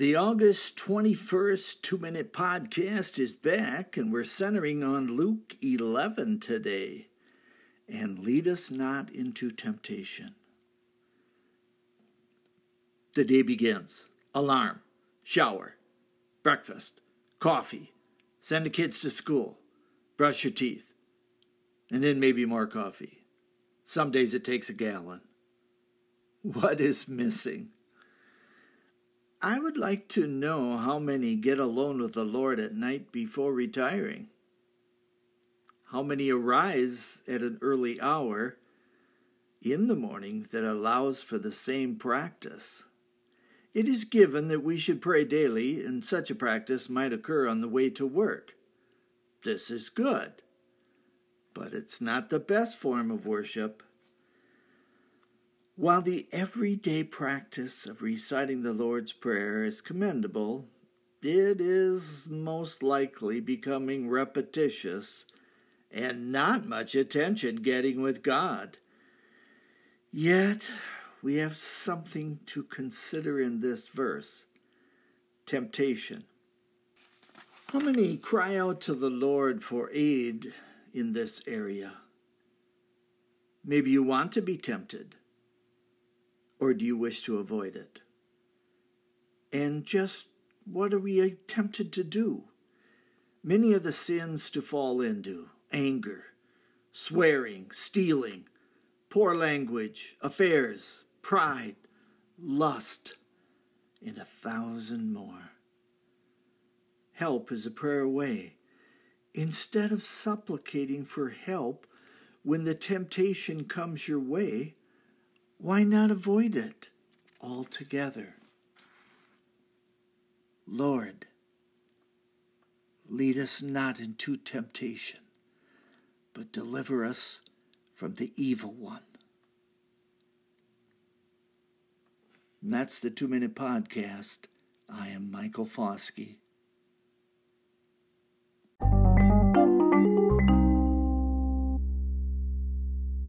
The August 21st two minute podcast is back, and we're centering on Luke 11 today. And lead us not into temptation. The day begins. Alarm, shower, breakfast, coffee, send the kids to school, brush your teeth, and then maybe more coffee. Some days it takes a gallon. What is missing? I would like to know how many get alone with the Lord at night before retiring. How many arise at an early hour in the morning that allows for the same practice. It is given that we should pray daily, and such a practice might occur on the way to work. This is good, but it's not the best form of worship. While the everyday practice of reciting the Lord's Prayer is commendable, it is most likely becoming repetitious and not much attention getting with God. Yet, we have something to consider in this verse temptation. How many cry out to the Lord for aid in this area? Maybe you want to be tempted or do you wish to avoid it? And just what are we tempted to do? Many of the sins to fall into anger, swearing, stealing, poor language, affairs, pride, lust, and a thousand more. Help is a prayer away. Instead of supplicating for help when the temptation comes your way, why not avoid it altogether? Lord, lead us not into temptation, but deliver us from the evil one. And that's the two minute podcast. I am Michael Foskey.